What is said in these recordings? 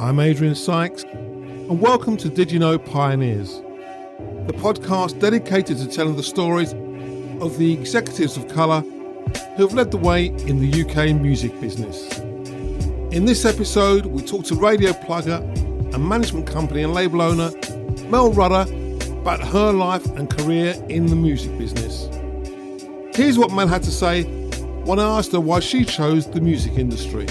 I'm Adrian Sykes, and welcome to Did You Know Pioneers, the podcast dedicated to telling the stories of the executives of colour who have led the way in the UK music business. In this episode, we talk to radio plugger and management company and label owner Mel Rudder about her life and career in the music business. Here's what Mel had to say when I asked her why she chose the music industry.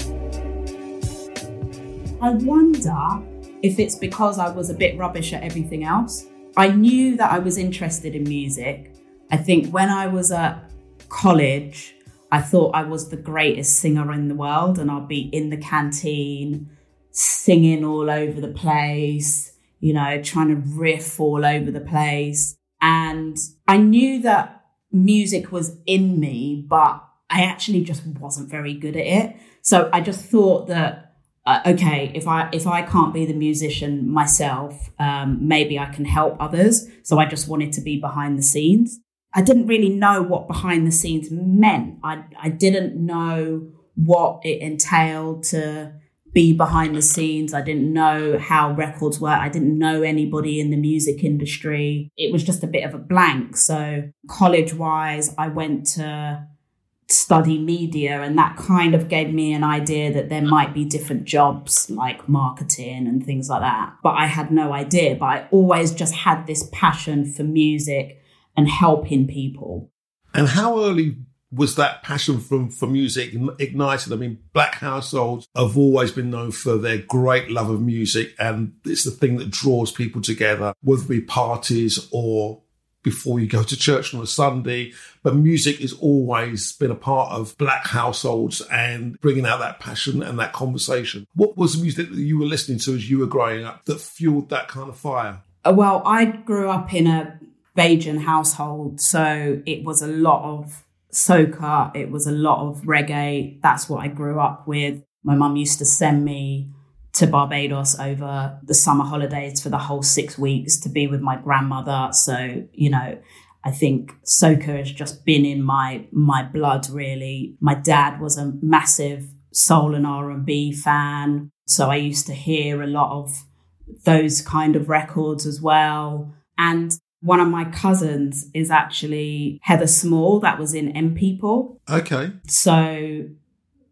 I wonder if it's because I was a bit rubbish at everything else. I knew that I was interested in music. I think when I was at college, I thought I was the greatest singer in the world and I'd be in the canteen singing all over the place, you know, trying to riff all over the place. And I knew that music was in me, but I actually just wasn't very good at it. So I just thought that uh, okay, if I if I can't be the musician myself, um, maybe I can help others. So I just wanted to be behind the scenes. I didn't really know what behind the scenes meant. I I didn't know what it entailed to be behind the scenes. I didn't know how records work. I didn't know anybody in the music industry. It was just a bit of a blank. So college wise, I went to study media and that kind of gave me an idea that there might be different jobs like marketing and things like that but i had no idea but i always just had this passion for music and helping people and how early was that passion from for music ignited? I mean, black households have always been known for their great love of music, and it's the thing that draws people together, whether it be parties or before you go to church on a Sunday. But music has always been a part of black households and bringing out that passion and that conversation. What was the music that you were listening to as you were growing up that fueled that kind of fire? Uh, well, I grew up in a Bajan household, so it was a lot of soca, it was a lot of reggae. That's what I grew up with. My mum used to send me to Barbados over the summer holidays for the whole six weeks to be with my grandmother. So, you know, I think soca has just been in my my blood really. My dad was a massive soul and R&B fan, so I used to hear a lot of those kind of records as well. And one of my cousins is actually Heather Small that was in M People. Okay. So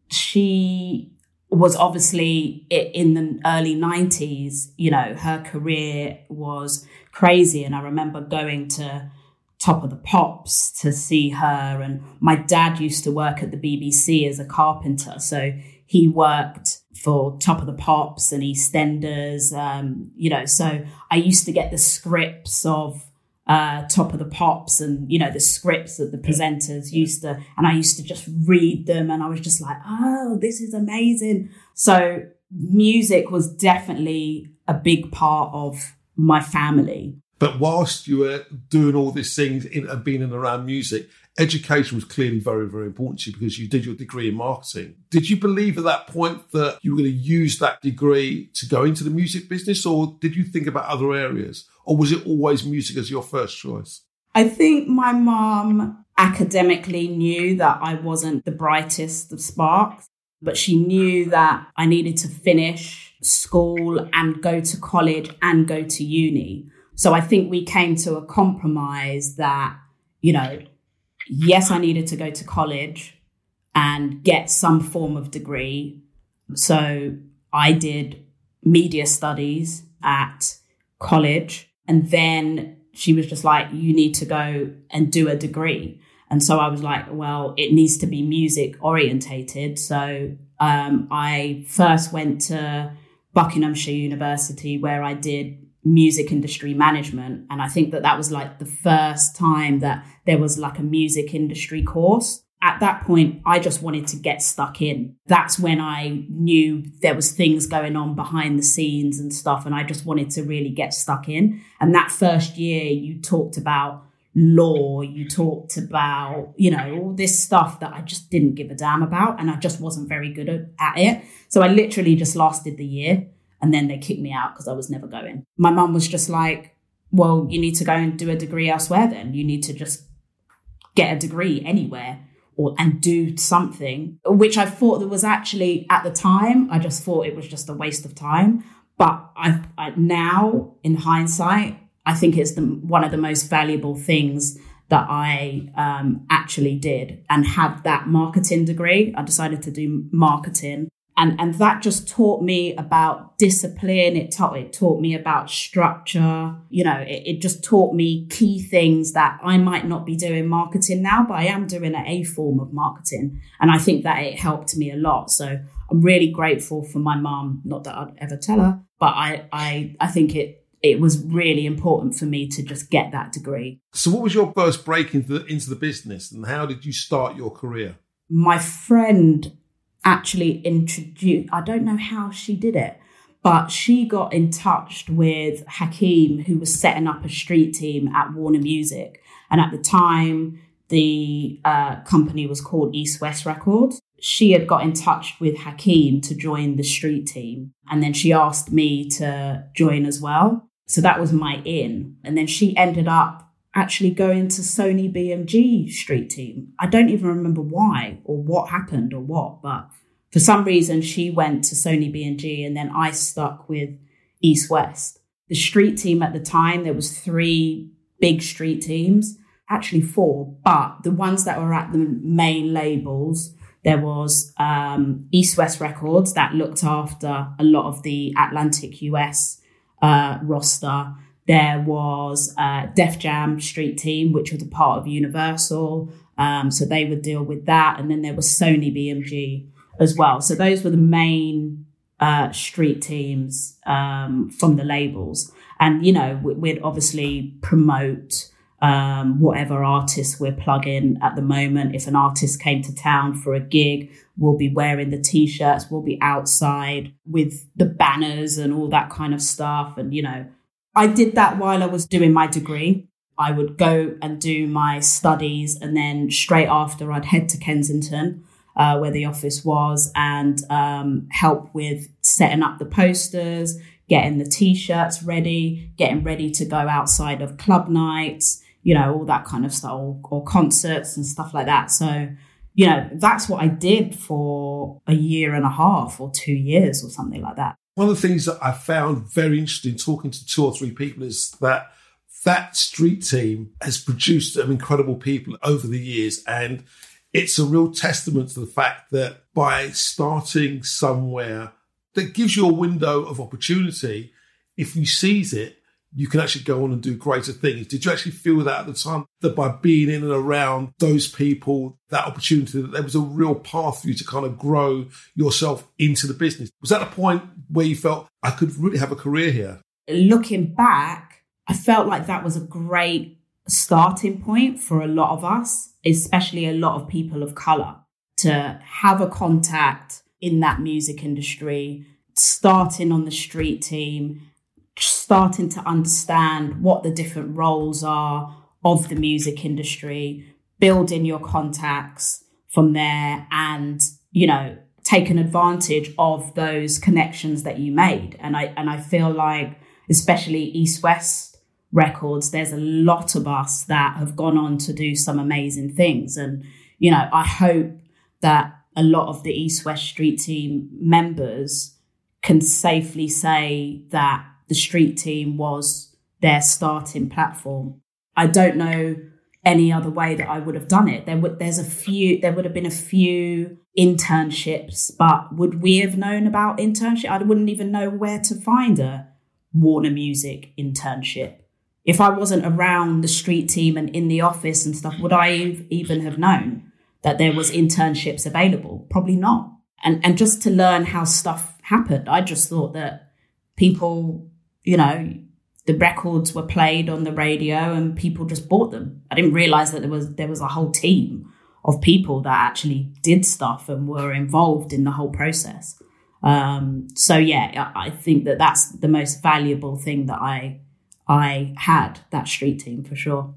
she was obviously in the early 90s, you know, her career was crazy. And I remember going to Top of the Pops to see her. And my dad used to work at the BBC as a carpenter. So he worked for Top of the Pops and EastEnders, um, you know. So I used to get the scripts of uh, Top of the Pops and, you know, the scripts that the presenters used to, and I used to just read them and I was just like, oh, this is amazing. So music was definitely a big part of my family. But whilst you were doing all these things in, and being in around music, education was clearly very, very important to you because you did your degree in marketing. Did you believe at that point that you were going to use that degree to go into the music business, or did you think about other areas? Or was it always music as your first choice? I think my mom academically knew that I wasn't the brightest of sparks, but she knew that I needed to finish school and go to college and go to uni. So I think we came to a compromise that, you know, yes, I needed to go to college and get some form of degree. So I did media studies at college. And then she was just like, you need to go and do a degree. And so I was like, well, it needs to be music orientated. So um, I first went to Buckinghamshire University where I did music industry management. And I think that that was like the first time that there was like a music industry course. At that point, I just wanted to get stuck in. That's when I knew there was things going on behind the scenes and stuff. And I just wanted to really get stuck in. And that first year, you talked about law, you talked about, you know, all this stuff that I just didn't give a damn about. And I just wasn't very good at it. So I literally just lasted the year. And then they kicked me out because I was never going. My mum was just like, well, you need to go and do a degree elsewhere then. You need to just get a degree anywhere. Or and do something, which I thought that was actually at the time, I just thought it was just a waste of time. But I, I now, in hindsight, I think it's the, one of the most valuable things that I um, actually did and had that marketing degree. I decided to do marketing and and that just taught me about discipline. It taught it taught me about structure. You know it, it, just taught me key things that i might not be doing marketing now but i am doing a form of marketing. And i think that it helped me a lot. So i'm really grateful for my mom not that i'd ever tell her but i i i think it it was really important for me to just get that degree. So what was your first break into the, into the business and how did you start your career? My friend actually introduced, I don't know how she did it, but she got in touch with Hakeem, who was setting up a street team at Warner Music. And at the time, the uh, company was called East West Records. She had got in touch with Hakeem to join the street team. And then she asked me to join as well. So that was my in. And then she ended up actually going to Sony BMG street team. I don't even remember why or what happened or what, but for some reason she went to Sony BMG and then I stuck with East West. The street team at the time, there was three big street teams, actually four, but the ones that were at the main labels, there was um, East West Records that looked after a lot of the Atlantic US uh, roster. There was uh, Def Jam Street Team, which was a part of Universal. Um, so they would deal with that. And then there was Sony BMG as well. So those were the main uh, street teams um, from the labels. And, you know, we'd obviously promote um, whatever artists we're plugging at the moment. If an artist came to town for a gig, we'll be wearing the t shirts, we'll be outside with the banners and all that kind of stuff. And, you know, I did that while I was doing my degree. I would go and do my studies, and then straight after, I'd head to Kensington, uh, where the office was, and um, help with setting up the posters, getting the t shirts ready, getting ready to go outside of club nights, you know, all that kind of stuff, or, or concerts and stuff like that. So, you know, that's what I did for a year and a half or two years or something like that. One of the things that I found very interesting talking to two or three people is that that street team has produced some incredible people over the years. And it's a real testament to the fact that by starting somewhere that gives you a window of opportunity, if you seize it, you can actually go on and do greater things. Did you actually feel that at the time that by being in and around those people, that opportunity, that there was a real path for you to kind of grow yourself into the business? Was that a point where you felt I could really have a career here? Looking back, I felt like that was a great starting point for a lot of us, especially a lot of people of color, to have a contact in that music industry, starting on the street team starting to understand what the different roles are of the music industry, building your contacts from there and, you know, taking advantage of those connections that you made. And I and I feel like especially East West records, there's a lot of us that have gone on to do some amazing things. And, you know, I hope that a lot of the East West Street Team members can safely say that the street team was their starting platform. I don't know any other way that I would have done it. There would there's a few there would have been a few internships, but would we have known about internship? I wouldn't even know where to find a Warner Music internship. If I wasn't around the street team and in the office and stuff, would I even have known that there was internships available? Probably not. And and just to learn how stuff happened, I just thought that people you know, the records were played on the radio and people just bought them. I didn't realize that there was there was a whole team of people that actually did stuff and were involved in the whole process. Um, so yeah, I think that that's the most valuable thing that I I had that street team for sure.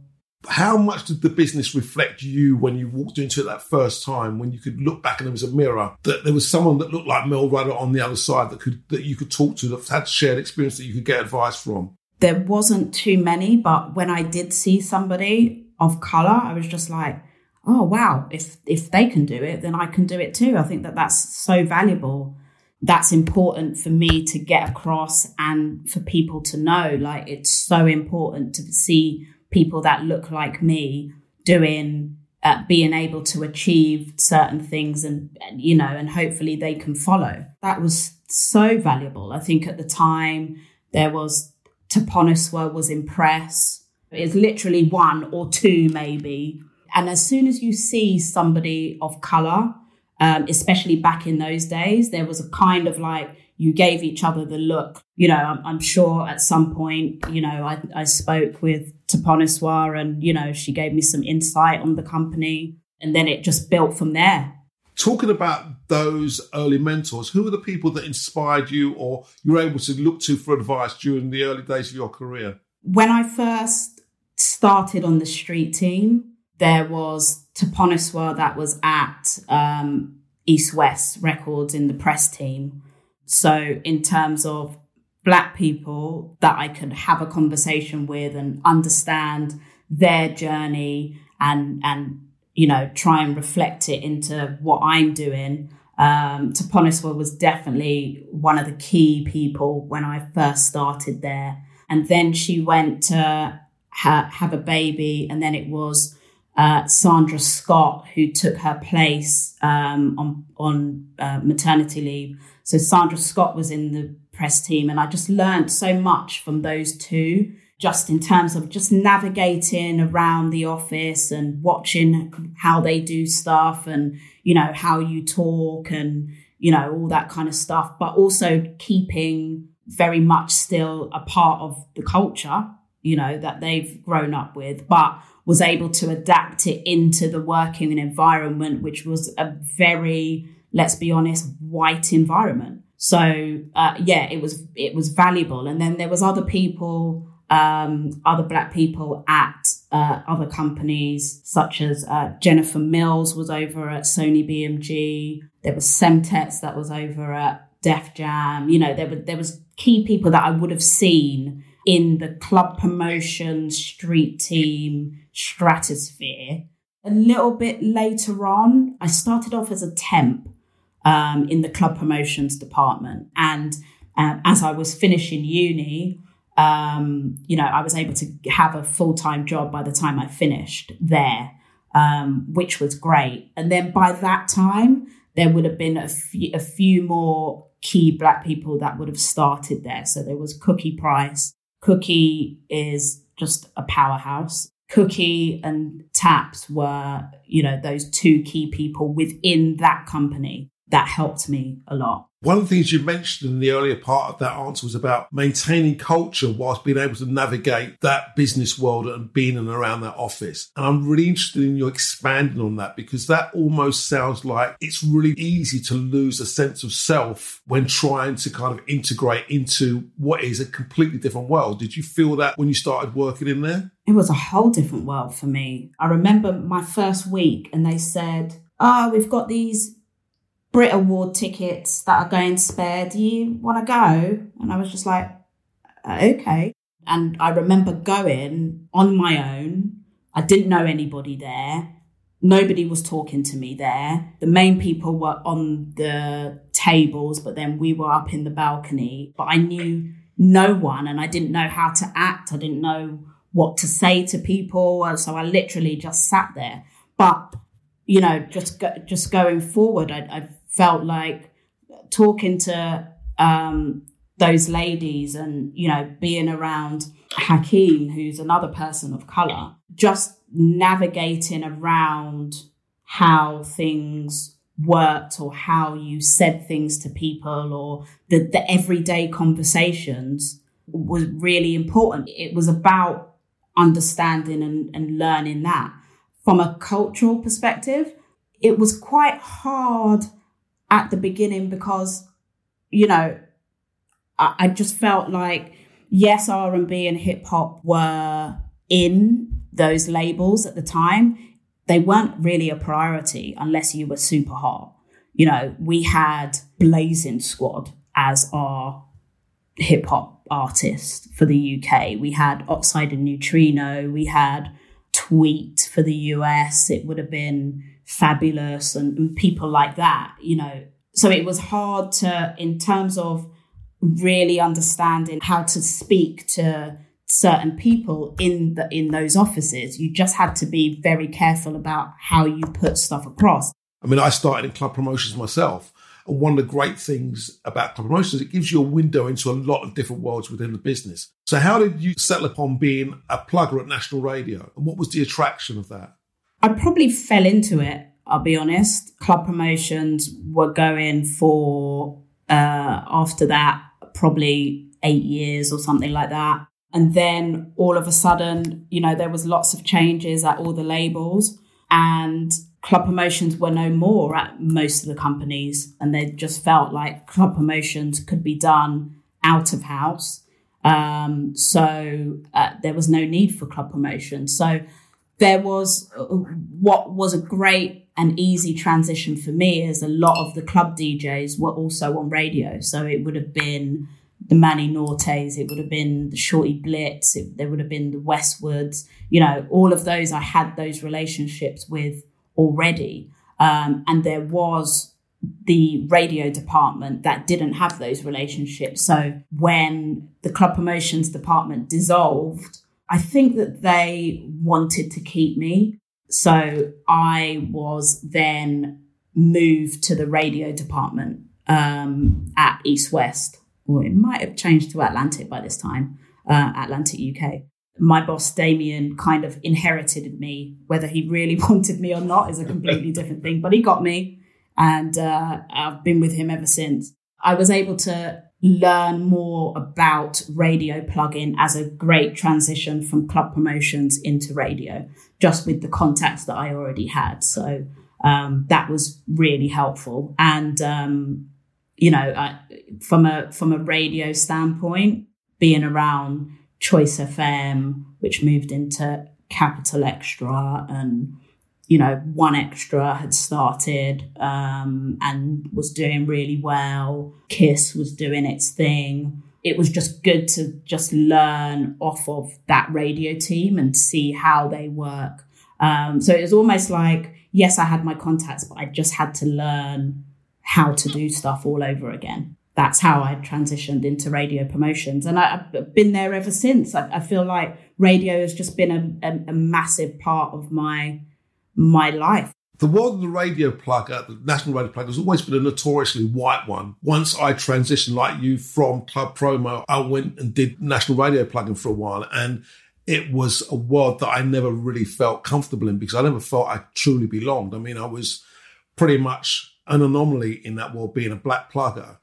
How much did the business reflect you when you walked into it that first time, when you could look back and there was a mirror, that there was someone that looked like Mel Rudder on the other side that could that you could talk to, that had shared experience that you could get advice from? There wasn't too many, but when I did see somebody of colour, I was just like, oh wow, if if they can do it, then I can do it too. I think that that's so valuable. That's important for me to get across and for people to know. Like it's so important to see people that look like me doing uh, being able to achieve certain things and you know and hopefully they can follow. That was so valuable. I think at the time there was Taponiswa was in press it's literally one or two maybe. And as soon as you see somebody of color um, especially back in those days there was a kind of like you gave each other the look. You know, I'm, I'm sure at some point, you know, I, I spoke with Taponiswa and, you know, she gave me some insight on the company and then it just built from there. Talking about those early mentors, who were the people that inspired you or you were able to look to for advice during the early days of your career? When I first started on the street team, there was Taponiswa that was at um, East West Records in the press team. So, in terms of Black people that I could have a conversation with and understand their journey and, and you know, try and reflect it into what I'm doing. Um, was definitely one of the key people when I first started there. And then she went to ha- have a baby, and then it was uh, Sandra Scott who took her place um, on on uh, maternity leave. So Sandra Scott was in the press team, and I just learned so much from those two, just in terms of just navigating around the office and watching how they do stuff, and you know how you talk, and you know all that kind of stuff, but also keeping very much still a part of the culture, you know that they've grown up with, but was able to adapt it into the working environment, which was a very let's be honest, white environment. So uh, yeah, it was it was valuable. And then there was other people, um, other black people at uh, other companies, such as uh, Jennifer Mills was over at Sony BMG. There was Semtex that was over at Def Jam. You know, there were there was key people that I would have seen in the club promotion, street team stratosphere. A little bit later on, I started off as a temp um, in the club promotions department. And uh, as I was finishing uni, um, you know, I was able to have a full time job by the time I finished there, um, which was great. And then by that time, there would have been a few, a few more key black people that would have started there. So there was Cookie Price. Cookie is just a powerhouse. Cookie and Taps were, you know, those two key people within that company that helped me a lot. One of the things you mentioned in the earlier part of that answer was about maintaining culture whilst being able to navigate that business world and being in and around that office. And I'm really interested in you expanding on that because that almost sounds like it's really easy to lose a sense of self when trying to kind of integrate into what is a completely different world. Did you feel that when you started working in there? It was a whole different world for me. I remember my first week and they said, Oh, we've got these Brit Award tickets that are going spare. Do you want to go? And I was just like, okay. And I remember going on my own. I didn't know anybody there. Nobody was talking to me there. The main people were on the tables, but then we were up in the balcony. But I knew no one and I didn't know how to act. I didn't know what to say to people. So I literally just sat there. But, you know, just go, just going forward, I, I felt like talking to um, those ladies and you know being around Hakeem, who's another person of color, just navigating around how things worked or how you said things to people or the, the everyday conversations was really important. It was about understanding and, and learning that. From a cultural perspective, it was quite hard at the beginning because, you know, I, I just felt like yes, R and B and hip hop were in those labels at the time. They weren't really a priority unless you were super hot. You know, we had Blazing Squad as our hip hop artist for the UK. We had Oxide and Neutrino. We had Tweet for the US, it would have been Fabolous and, and people like that, you know. So it was hard to, in terms of really understanding how to speak to certain people in the in those offices you just had to be very careful about how you put stuff across. I mean i started in club promotions myself and one of the great things about club promotions it gives you a window into a lot of different worlds within the business. So how did you settle upon being a plugger at national radio and what was the attraction of that i probably fell into it i'll be honest club promotions were going for uh, after that probably eight years or something like that and then all of a sudden, you know, there was lots of changes at all the labels and club promotions were no more at most of the companies. And they just felt like club promotions could be done out of house. Um, so uh, there was no need for club promotion. So there was uh, what was a great and easy transition for me is a lot of the club DJs were also on radio. So it would have been the Manny Nortes, it would have been the Shortee Blitz, it, there would have been the Westwoods, you know, all of those I had those relationships with already. Um, and there was the radio department that didn't have those relationships. So when the club promotions department dissolved, I think that they wanted to keep me. So I was then moved to the radio department um, at East West or it might have changed to Atlantic by this time, uh, Atlantic UK. My boss, Damien, kind of inherited me. Whether he really wanted me or not is a completely different thing, but he got me. And uh, I've been with him ever since. I was able to learn more about radio plugin as a great transition from club promotions into radio, just with the contacts that I already had. So um, that was really helpful. And um, you know, I, from a from a radio standpoint, being around Choice FM, which moved into Capital Extra, and you know, 1Xtra had started um, and was doing really well. Kiss was doing its thing. It was just good to just learn off of that radio team and see how they work. Um, so it was almost like, yes, I had my contacts, but I just had to learn how to do stuff all over again. That's how I transitioned into radio promotions. And I, have been there ever since. I, I, feel like radio has just been a, a, a massive part of my my life. The world of the radio plugger, uh, the national radio plugger, has always been a notoriously white one. Once I transitioned, like you, from club promo, I went and did national radio plugging for a while. And it was a world that I never really felt comfortable in because I never felt I truly belonged. I mean, I was pretty much an anomaly in that world being a black plugger.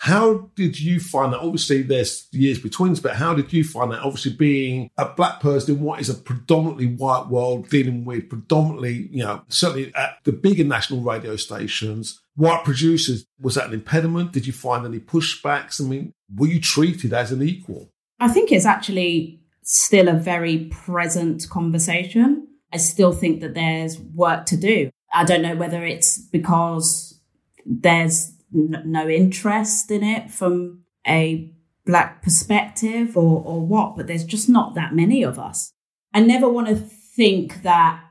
How did you find that? Obviously, there's years between us, but how did you find that? Obviously, being a black person in what is a predominantly white world, dealing with predominantly, you know, certainly at the bigger national radio stations, white producers, was that an impediment? Did you find any pushbacks? I mean, were you treated as an equal? I think it's actually still a very present conversation. I still think that there's work to do. I don't know whether it's because there's n- no interest in it from a black perspective or, or what, but there's just not that many of us. I never want to think that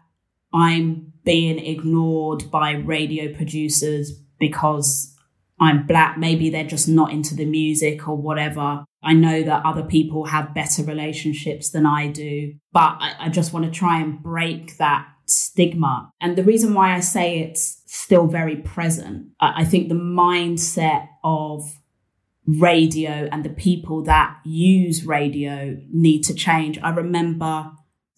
I'm being ignored by radio producers because I'm black. Maybe they're just not into the music or whatever. I know that other people have better relationships than I do, but I, I just want to try and break that stigma. And the reason why I say it's still very present, I think the mindset of radio and the people that use radio need to change. I remember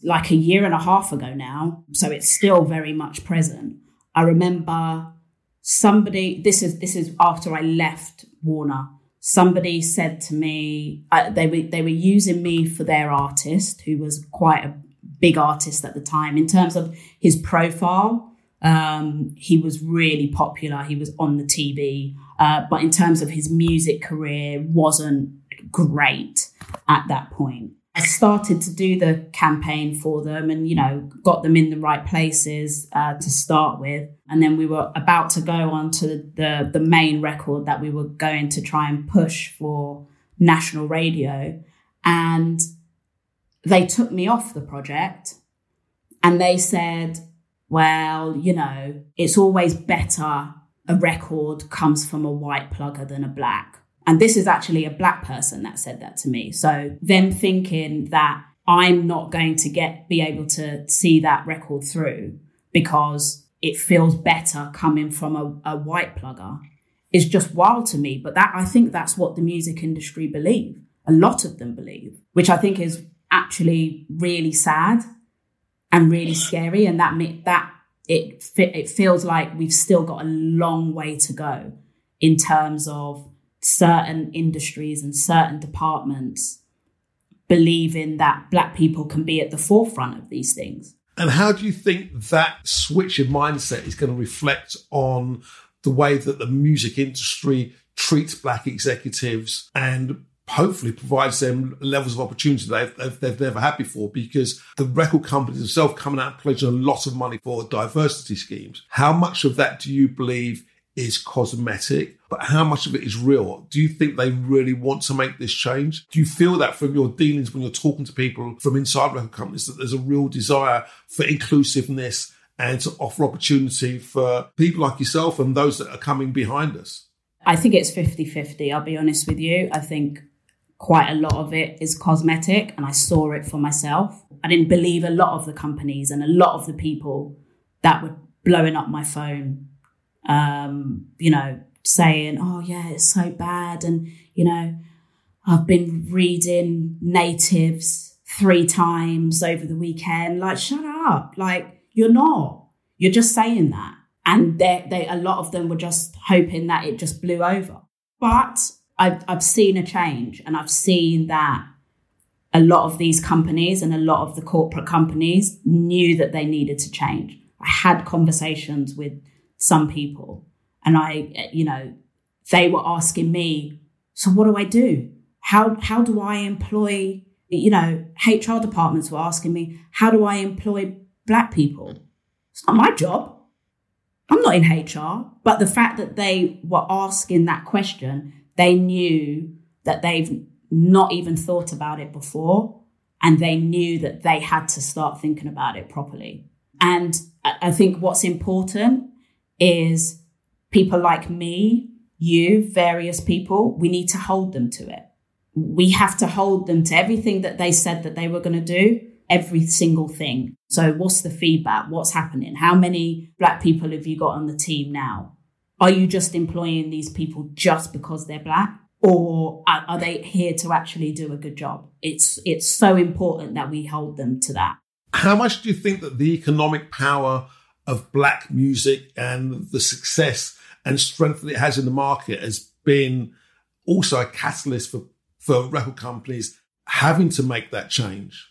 like a year and a half ago now, so it's still very much present. I remember somebody this is this is after I left Warner. Somebody said to me uh, they were they were using me for their artist who was quite a big artist at the time. In terms of his profile, um, he was really popular. He was on the TV, uh, but in terms of his music career, wasn't great at that point. I started to do the campaign for them and, you know, got them in the right places uh, to start with. And then we were about to go on to the, the main record that we were going to try and push for national radio. And they took me off the project And they said, well, you know, it's always better a record comes from a white plugger than a black. And this is actually a black person that said that to me. So them thinking that I'm not going to get be able to see that record through because it feels better coming from a, a white plugger is just wild to me. But that I think that's what the music industry believe. A lot of them believe, which I think is actually really sad and really scary. And that that it it feels like we've still got a long way to go in terms of certain industries and certain departments believing that black people can be at the forefront of these things. And how do you think that switch of mindset is going to reflect on the way that the music industry treats black executives and hopefully provides them levels of opportunity they've, they've, they've, never had before because the record companies themselves coming out pledging a lot of money for diversity schemes. How much of that do you believe is cosmetic, but how much of it is real? Do you think they really want to make this change? Do you feel that from your dealings when you're talking to people from inside record companies that there's a real desire for inclusiveness and to offer opportunity for people like yourself and those that are coming behind us? I think it's 50 50. I'll be honest with you. I think quite a lot of it is cosmetic, and I saw it for myself. I didn't believe a lot of the companies and a lot of the people that were blowing up my phone, um, you know, saying, oh, yeah, it's so bad. And, you know, I've been reading natives three times over the weekend. Like, shut up. Like, you're not. You're just saying that. And they, they, a lot of them were just hoping that it just blew over. But I've, I've seen a change and I've seen that a lot of these companies and a lot of the corporate companies knew that they needed to change. I had conversations with some people and I, you know, they were asking me, so what do I do? How, how do I employ, you know, HR departments were asking me, how do I employ black people? It's not my job. I'm not in HR. But the fact that they were asking that question they knew that they've not even thought about it before and they knew that they had to start thinking about it properly. And I think what's important is people like me, you, various people, we need to hold them to it. We have to hold them to everything that they said that they were going to do, every single thing. So, what's the feedback? What's happening? How many black people have you got on the team now? Are you just employing these people just because they're black? Or are they here to actually do a good job? It's it's so important that we hold them to that. How much do you think that the economic power of black music and the success and strength that it has in the market has been also a catalyst for, for record companies having to make that change?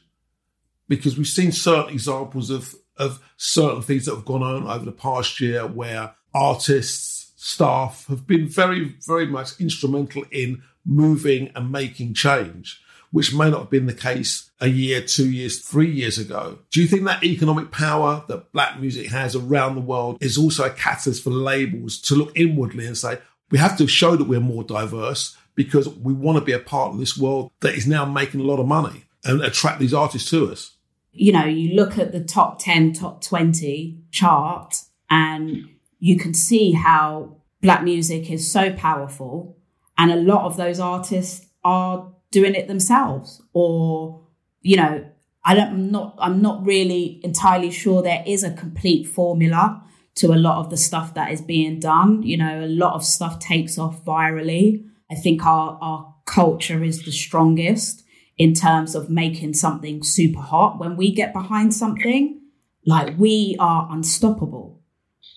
Because we've seen certain examples of, of certain things that have gone on over the past year where artists staff have been very, very much instrumental in moving and making change, which may not have been the case a year, two years, three years ago. Do you think that economic power that black music has around the world is also a catalyst for labels to look inwardly and say, we have to show that we're more diverse because we want to be a part of this world that is now making a lot of money and attract these artists to us? You know, you look at the top 10, top 20 chart and you can see how black music is so powerful and a lot of those artists are doing it themselves or you know I don't, I'm not I'm not really entirely sure there is a complete formula to a lot of the stuff that is being done. You know, a lot of stuff takes off virally. I think our our culture is the strongest in terms of making something super hot. When we get behind something, like we are unstoppable.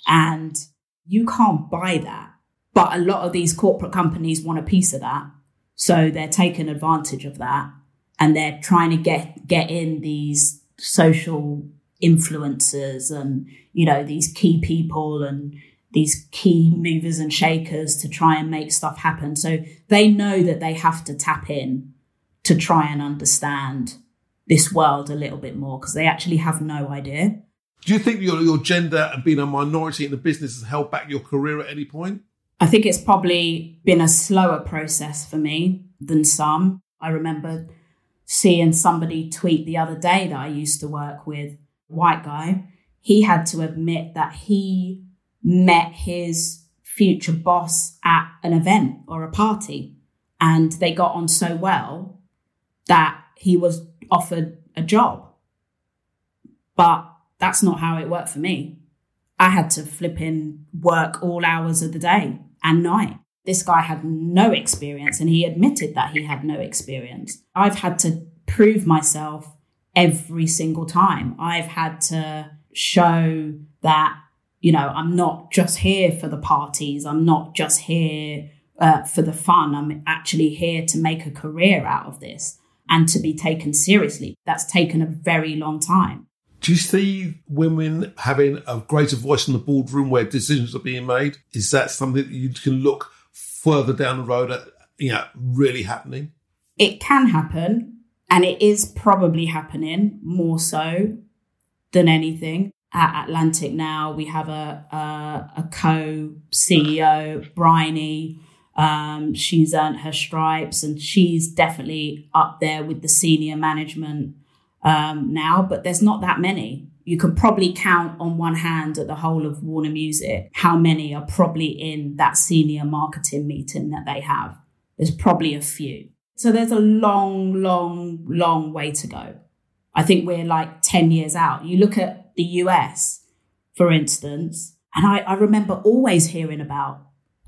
And you can't buy that. But a lot of these corporate companies want a piece of that. So they're taking advantage of that and they're trying to get, get in these social influencers and, you know, these key people and these key movers and shakers to try and make stuff happen. So they know that they have to tap in to try and understand this world a little bit more because they actually have no idea. Do you think your, your gender and being a minority in the business has held back your career at any point? I think it's probably been a slower process for me than some. I remember seeing somebody tweet the other day that I used to work with a white guy, he had to admit that he met his future boss at an event or a party and they got on so well that he was offered a job. But that's not how it worked for me. I had to flip in work all hours of the day and night. This guy had no experience and he admitted that he had no experience. I've had to prove myself every single time. I've had to show that, you know, I'm not just here for the parties. I'm not just here uh, for the fun. I'm actually here to make a career out of this and to be taken seriously. That's taken a very long time. Do you see women having a greater voice in the boardroom where decisions are being made? Is that something that you can look further down the road at, you know, really happening? It can happen, and it is probably happening more so than anything. At Atlantic now, we have a a, a co CEO, Briony. Um, she's earned her stripes, and she's definitely up there with the senior management um, now, but there's not that many. You can probably count on one hand at the whole of Warner Music how many are probably in that senior marketing meeting that they have. There's probably a few. So there's a long, long, long way to go. I think we're like 10 years out. You look at the US, for instance, and I, I remember always hearing about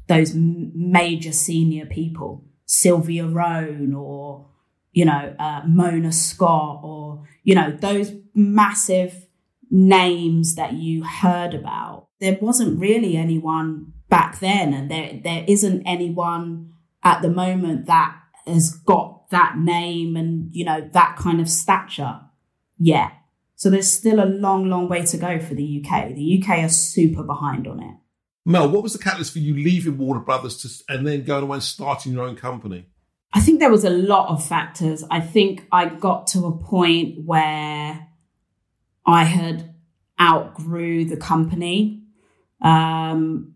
those major senior people, Sylvia Rhone or you know, uh, Mona Scott or, you know, those massive names that you heard about. There wasn't really anyone back then, and there, there isn't anyone at the moment that has got that name and, you know, that kind of stature yet. So there's still a long, long way to go for the UK. The UK are super behind on it. Mel, what was the catalyst for you leaving Warner Brothers to, and then going away and starting your own company? I think there was a lot of factors. I think I got to a point where I had outgrew the company. Um,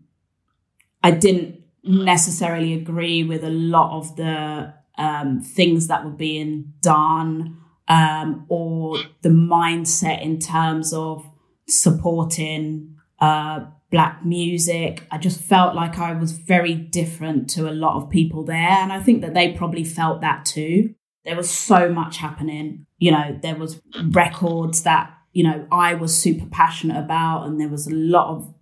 I didn't necessarily agree with a lot of the um, things that were being done um, or the mindset in terms of supporting uh, black music. I just felt like I was very different to a lot of people there. And I think that they probably felt that too. There was so much happening. You know, there was records that, you know, I was super passionate about and there was a lot of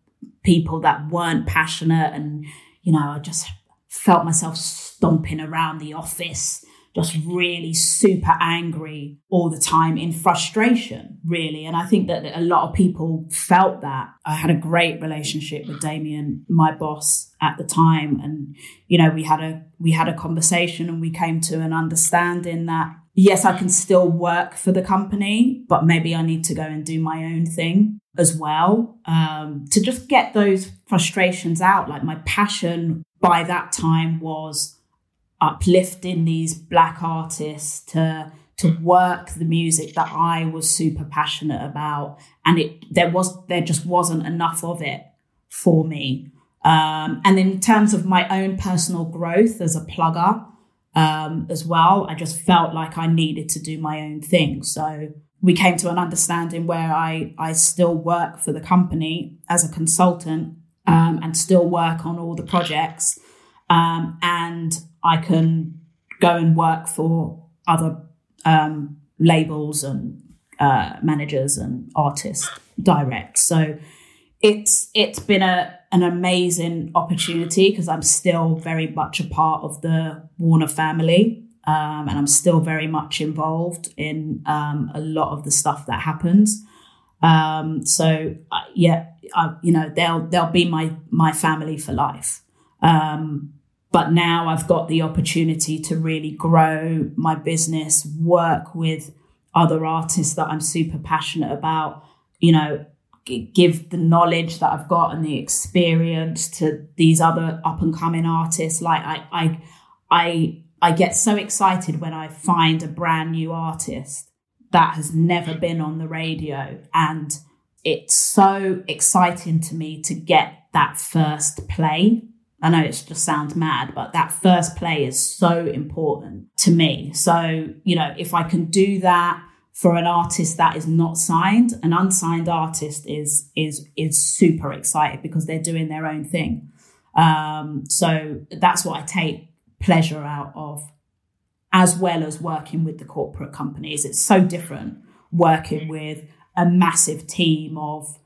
people that weren't passionate and, you know, I just felt myself stomping around the office just really super angry all the time in frustration, really. And I think that a lot of people felt that. I had a great relationship with Damien, my boss at the time. And, you know, we had a we had a conversation and we came to an understanding that yes, I can still work for the company, but maybe I need to go and do my own thing as well um, to just get those frustrations out. Like my passion by that time was uplifting these black artists to to work the music that I was super passionate about, and it there was there just wasn't enough of it for me. Um, and in terms of my own personal growth as a plugger um, as well, I just felt like I needed to do my own thing. So we came to an understanding where I I still work for the company as a consultant um, and still work on all the projects. Um, and I can go and work for other um, labels and uh, managers and artists direct. So it's it's been a an amazing opportunity because I'm still very much a part of the Warner family. Um, and I'm still very much involved in um, a lot of the stuff that happens. Um, so uh, yeah, I, you know they'll they'll be my my family for life. Um, but now I've got the opportunity to really grow my business, work with other artists that I'm super passionate about, you know, give the knowledge that I've got and the experience to these other up and coming artists. Like I, I, I, I get so excited when I find a brand new artist that has never been on the radio. And it's so exciting to me to get that first play I know it just sounds mad, but that first play is so important to me. So, you know, if I can do that for an artist that is not signed, an unsigned artist is is is super excited because they're doing their own thing. Um, so that's what I take pleasure out of, as well as working with the corporate companies. It's so different working with a massive team of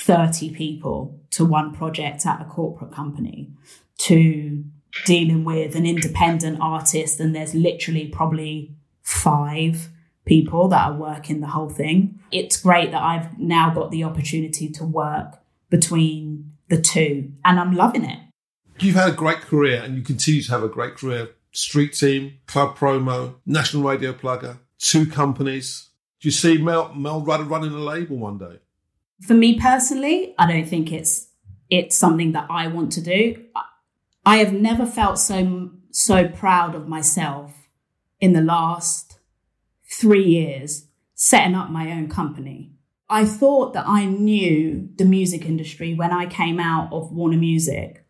30 people to one project at a corporate company to dealing with an independent artist and there's literally probably five people that are working the whole thing. It's great that I've now got the opportunity to work between the two and I'm loving it. You've had a great career and you continue to have a great career. Street Team, Club Promo, National Radio Plugger, two companies. Do you see Mel, Mel Rudder running a label one day? For me personally, I don't think it's it's something that I want to do. I have never felt so so proud of myself in the last 3 years setting up my own company. I thought that I knew the music industry when I came out of Warner Music.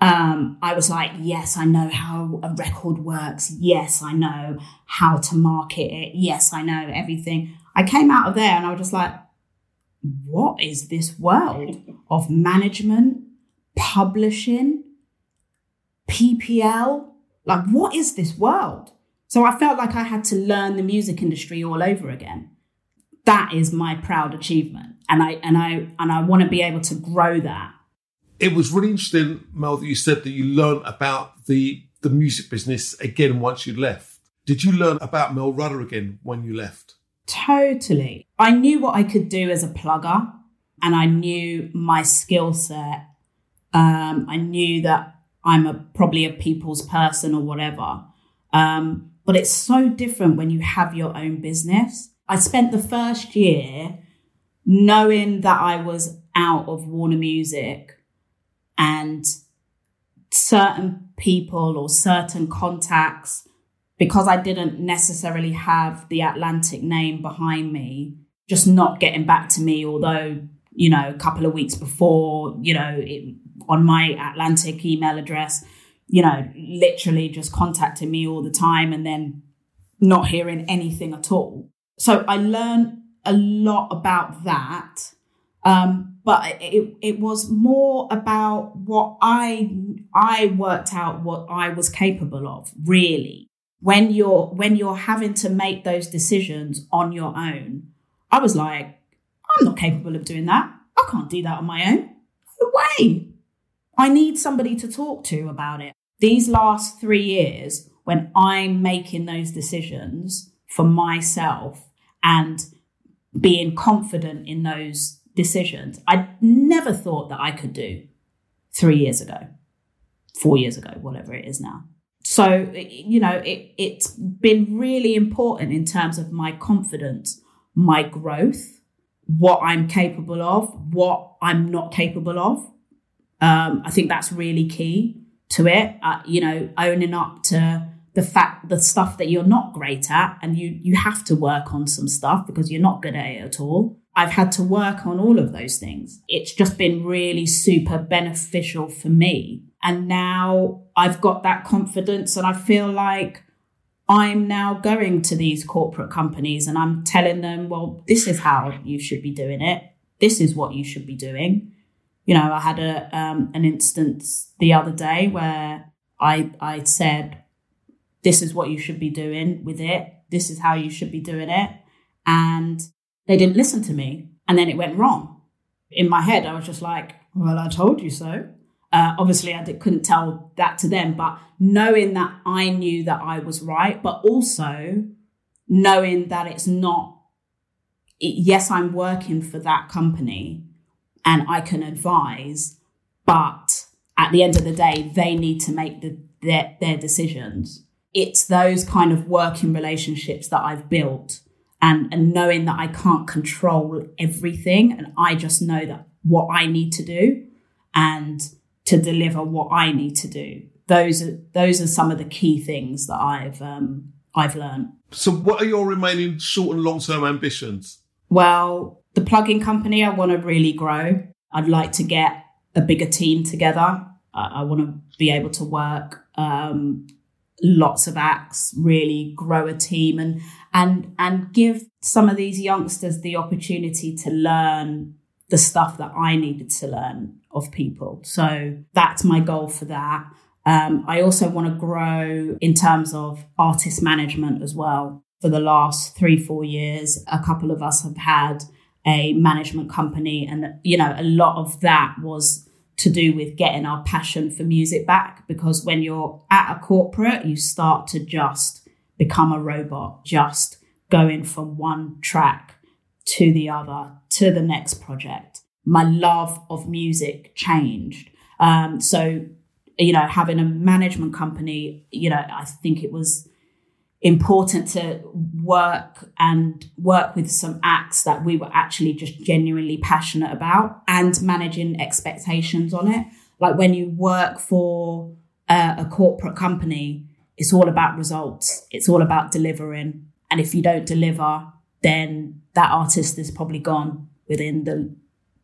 Um, I was like, yes, I know how a record works. Yes, I know how to market it. Yes, I know everything. I came out of there and I was just like, what is this world of management, publishing, PPL? Like, what is this world? So I felt like I had to learn the music industry all over again. That is my proud achievement. And I and I and I want to be able to grow that. It was really interesting, Mel, that you said that you learned about the the music business again once you left. Did you learn about Mel Rudder again when you left? Totally. I knew what I could do as a plugger and I knew my skill set. Um, I knew that I'm a probably a people's person or whatever. Um, but it's so different when you have your own business. I spent the first year knowing that I was out of Warner Music and certain people or certain contacts, because I didn't necessarily have the Atlantic name behind me, just not getting back to me, although, you know, a couple of weeks before, you know, it, on my Atlantic email address, you know, literally just contacting me all the time and then not hearing anything at all. So I learned a lot about that. Um, but it, it was more about what I I worked out what I was capable of really when you're when you're having to make those decisions on your own I was like I'm not capable of doing that I can't do that on my own no way I need somebody to talk to about it. These last three years, when I'm making those decisions for myself and being confident in those decisions, I never thought that I could do three years ago, four years ago, whatever it is now. So, you know, it, it's been really important in terms of my confidence, my growth, what I'm capable of, what I'm not capable of. Um, I think that's really key to it. Uh, you know, owning up to the fact, the stuff that you're not great at, and you you have to work on some stuff because you're not good at it at all. I've had to work on all of those things. It's just been really super beneficial for me. And now I've got that confidence, and I feel like I'm now going to these corporate companies and I'm telling them, well, this is how you should be doing it. This is what you should be doing you know, I had a um, an instance the other day where I I said, "This is what you should be doing with it. This is how you should be doing it," and they didn't listen to me, and then it went wrong. In my head, I was just like, "Well, I told you so." Uh, obviously, I did, couldn't tell that to them, but knowing that I knew that I was right, but also knowing that it's not. Yes, I'm working for that company, and I can advise, but at the end of the day, they need to make the, their, their decisions. It's those kind of working relationships that I've built and, and knowing that I can't control everything. And I just know that what I need to do and to deliver what I need to do. Those are those are some of the key things that I've um, I've learned. So, what are your remaining short and long term ambitions? Well, the plugin company, I want to really grow. I'd like to get a bigger team together. I, I want to be able to work um, lots of acts, really grow a team and and and give some of these youngsters the opportunity to learn the stuff that I needed to learn of people. So that's my goal for that. Um, I also want to grow in terms of artist management as well. For the last three, four years, a couple of us have had a management company, and you know, a lot of that was to do with getting our passion for music back. Because when you're at a corporate, you start to just become a robot, just going from one track to the other to the next project. My love of music changed. Um, so you know, having a management company, you know, I think it was important to work and work with some acts that we were actually just genuinely passionate about and managing expectations on it. Like when you work for a, a corporate company, it's all about results. It's all about delivering. And if you don't deliver, then that artist is probably gone within the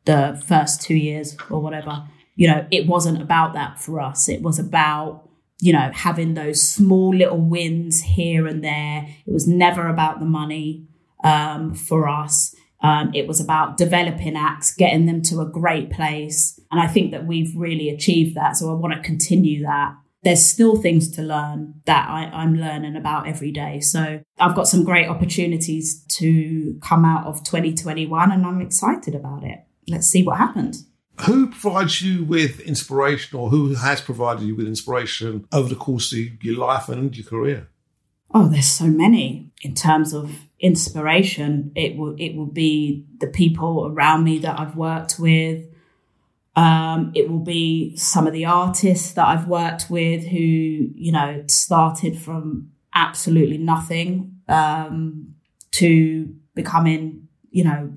the first two years or whatever you know, it wasn't about that for us. It was about, you know, having those small little wins here and there. It was never about the money um, for us. Um, it was about developing acts, getting them to a great place. And I think that we've really achieved that. So I want to continue that. There's still things to learn that I, I'm learning about every day. So I've got some great opportunities to come out of 2021 and I'm excited about it. Let's see what happened. who provides you with inspiration or who has provided you with inspiration over the course of your life and your career? Oh, there's so many. In terms of inspiration, it will it will be the people around me that I've worked with. Um, it will be some of the artists that I've worked with who, you know, started from absolutely nothing um, to becoming, you know,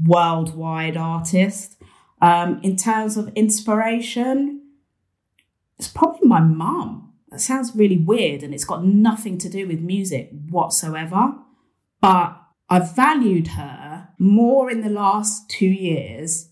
worldwide artist. Um, in terms of inspiration, it's probably my mum. That sounds really weird and it's got nothing to do with music whatsoever. But I've valued her more in the last two years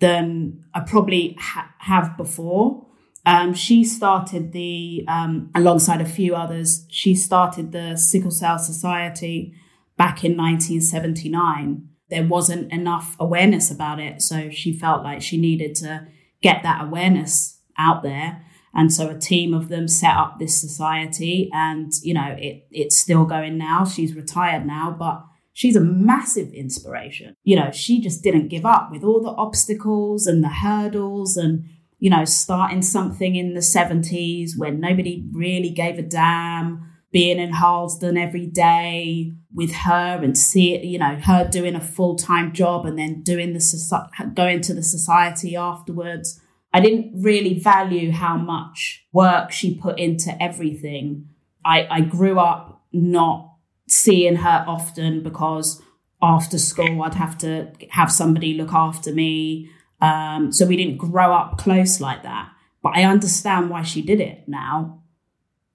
than I probably ha- have before. Um, she started the, um, alongside a few others, she started the Sickle Cell Society back in 1979 there wasn't enough awareness about it. So she felt like she needed to get that awareness out there. And so a team of them set up this society and, you know, it, it's still going now. She's retired now, but she's a massive inspiration. You know, she just didn't give up with all the obstacles and the hurdles and, you know, starting something in the 70s when nobody really gave a damn being in Harlesden every day with her and see it, you know, her doing a full time job and then doing the going to the society afterwards. I didn't really value how much work she put into everything. I, I grew up not seeing her often because after school I'd have to have somebody look after me. Um, so we didn't grow up close like that. But I understand why she did it now.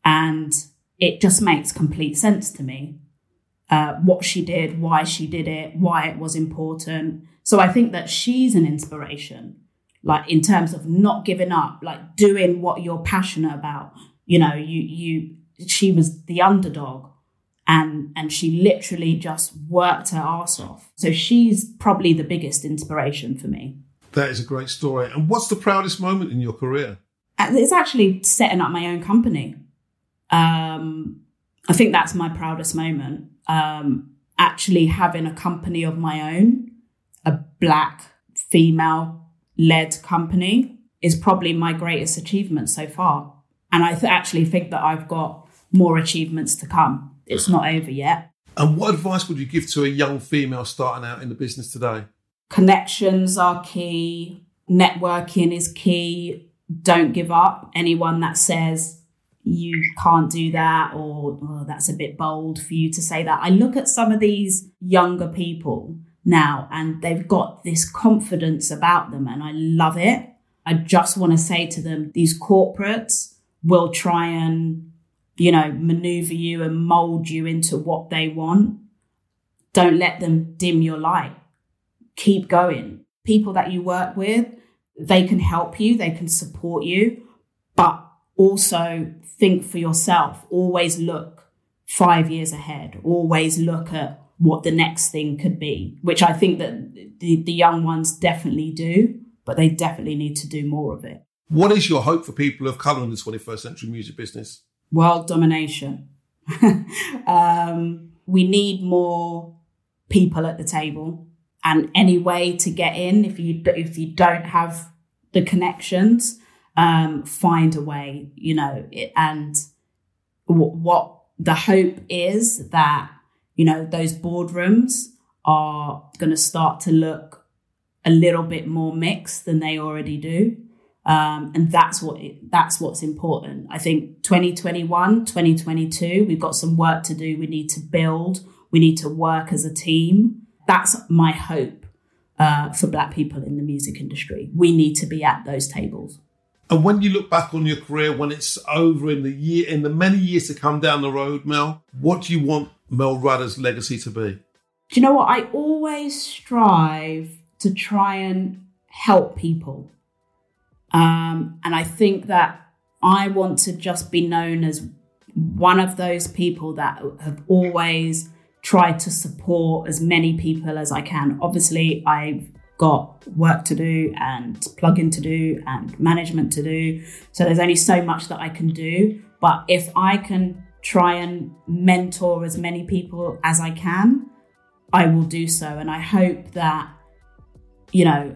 And it just makes complete sense to me. Uh, what she did, why she did it, why it was important. So I think that she's an inspiration, like in terms of not giving up, like doing what you're passionate about. You know, you you she was the underdog and and she literally just worked her ass off. So she's probably the biggest inspiration for me. That is a great story. And what's the proudest moment in your career? Uh, it's actually setting up my own company. Um, I think that's my proudest moment. Um, actually having a company of my own, a black female led company, is probably my greatest achievement so far. And I th- actually think that I've got more achievements to come. It's not over yet. And what advice would you give to a young female starting out in the business today? Connections are key, networking is key. Don't give up. Anyone that says, you can't do that or oh, that's a bit bold for you to say that. I look at some of these younger people now and they've got this confidence about them and I love it. I just want to say to them, these corporates will try and, you know, maneuver you and mold you into what they want. Don't let them dim your light. Keep going. People that you work with, they can help you, they can support you, but also think for yourself. Always look five years ahead. Always look at what the next thing could be, which I think that the, the young ones definitely do, but they definitely need to do more of it. What is your hope for people of colour in the 21st century music business? World domination. um, we need more people at the table, and any way to get in. If you if you don't have the connections, um, find a way. You know, it, and w- what the hope is that you know those boardrooms are going to start to look a little bit more mixed than they already do. Um, and that's what it, that's what's important. I think 2021, 2022, we've got some work to do. We need to build. We need to work as a team. That's my hope uh, for Black people in the music industry. We need to be at those tables. And when you look back on your career, when it's over in the year, in the many years to come down the road, Mel, what do you want Mel Rudder's legacy to be? Do you know what? I always strive to try and help people um, and I think that I want to just be known as one of those people that have always tried to support as many people as I can. Obviously, I've got work to do and plug-in to do and management to do. So there's only so much that I can do. But if I can try and mentor as many people as I can, I will do so. And I hope that, you know,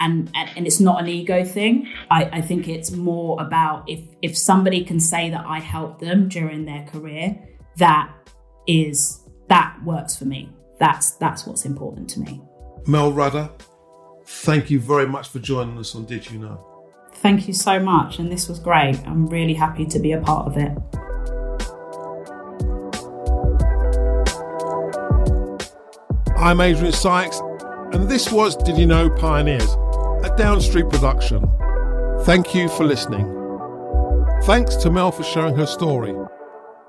and, and, and it's not an ego thing. I, I think it's more about if if somebody can say that I helped them during their career, that is that works for me. That's that's what's important to me. Mel Rudder, thank you very much for joining us on Did You Know? Thank you so much, and this was great. I'm really happy to be a part of it. I'm Adrian Sykes, and this was Did You Know Pioneers? a Downstreet production. Thank you for listening. Thanks to Mel for sharing her story.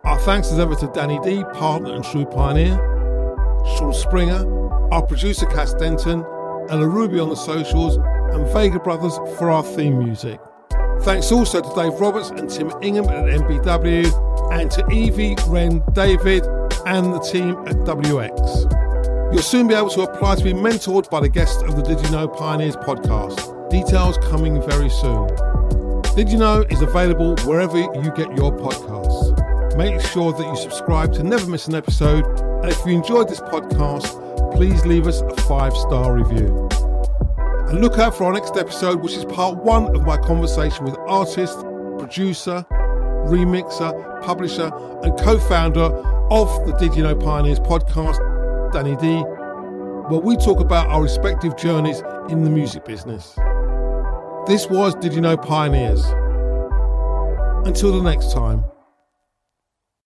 Our thanks as ever to Danny D, partner and true pioneer, Sean Springer, our producer Cass Denton, Ella Ruby on the socials, and Vega Brothers for our theme music. Thanks also to Dave Roberts and Tim Ingham at MBW, and to Evie, Ren, David, and the team at WX. You'll soon be able to apply to be mentored by the guests of the Did You Know Pioneers podcast. Details coming very soon. Did You Know is available wherever you get your podcasts. Make sure that you subscribe to never miss an episode. And if you enjoyed this podcast, please leave us a five star review. And look out for our next episode, which is part one of my conversation with artist, producer, remixer, publisher, and co founder of the Did You Know Pioneers podcast, Danny D, where we talk about our respective journeys in the music business. This was Did You Know Pioneers. Until the next time.